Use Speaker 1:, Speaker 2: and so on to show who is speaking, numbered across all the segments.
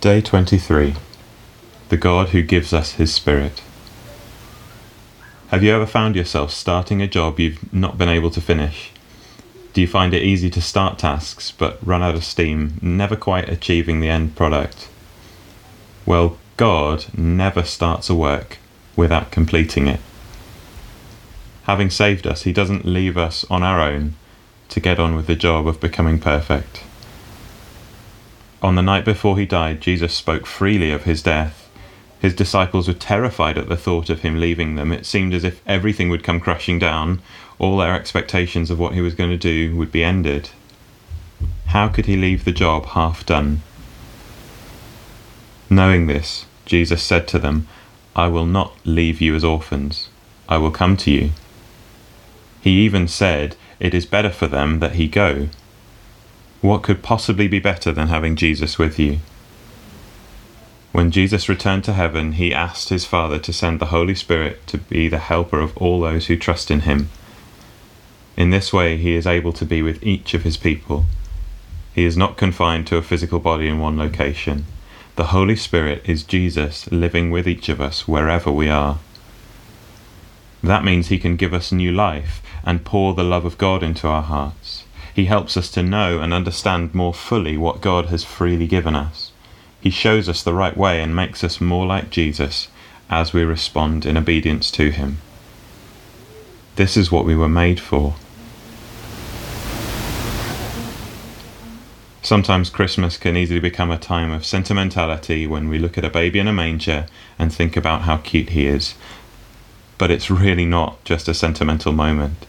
Speaker 1: Day 23 The God Who Gives Us His Spirit. Have you ever found yourself starting a job you've not been able to finish? Do you find it easy to start tasks but run out of steam, never quite achieving the end product? Well, God never starts a work without completing it. Having saved us, He doesn't leave us on our own to get on with the job of becoming perfect. On the night before he died, Jesus spoke freely of his death. His disciples were terrified at the thought of him leaving them. It seemed as if everything would come crashing down, all their expectations of what he was going to do would be ended. How could he leave the job half done? Knowing this, Jesus said to them, I will not leave you as orphans, I will come to you. He even said, It is better for them that he go what could possibly be better than having Jesus with you? When Jesus returned to heaven, he asked his Father to send the Holy Spirit to be the helper of all those who trust in him. In this way, he is able to be with each of his people. He is not confined to a physical body in one location. The Holy Spirit is Jesus living with each of us wherever we are. That means he can give us new life and pour the love of God into our hearts. He helps us to know and understand more fully what God has freely given us. He shows us the right way and makes us more like Jesus as we respond in obedience to Him. This is what we were made for. Sometimes Christmas can easily become a time of sentimentality when we look at a baby in a manger and think about how cute he is. But it's really not just a sentimental moment.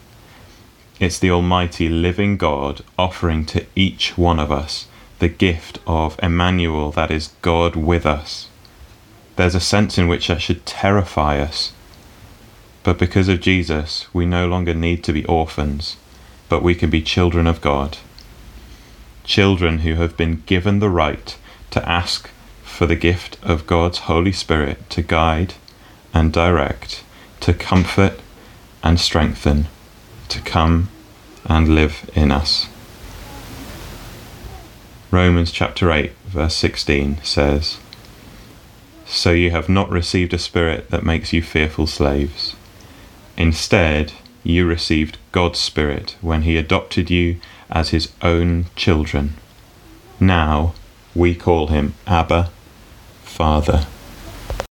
Speaker 1: It's the Almighty living God offering to each one of us the gift of Emmanuel, that is, God with us. There's a sense in which that should terrify us. But because of Jesus, we no longer need to be orphans, but we can be children of God. Children who have been given the right to ask for the gift of God's Holy Spirit to guide and direct, to comfort and strengthen to come and live in us. Romans chapter 8, verse 16 says, So you have not received a spirit that makes you fearful slaves. Instead, you received God's Spirit when He adopted you as His own children. Now we call Him Abba, Father.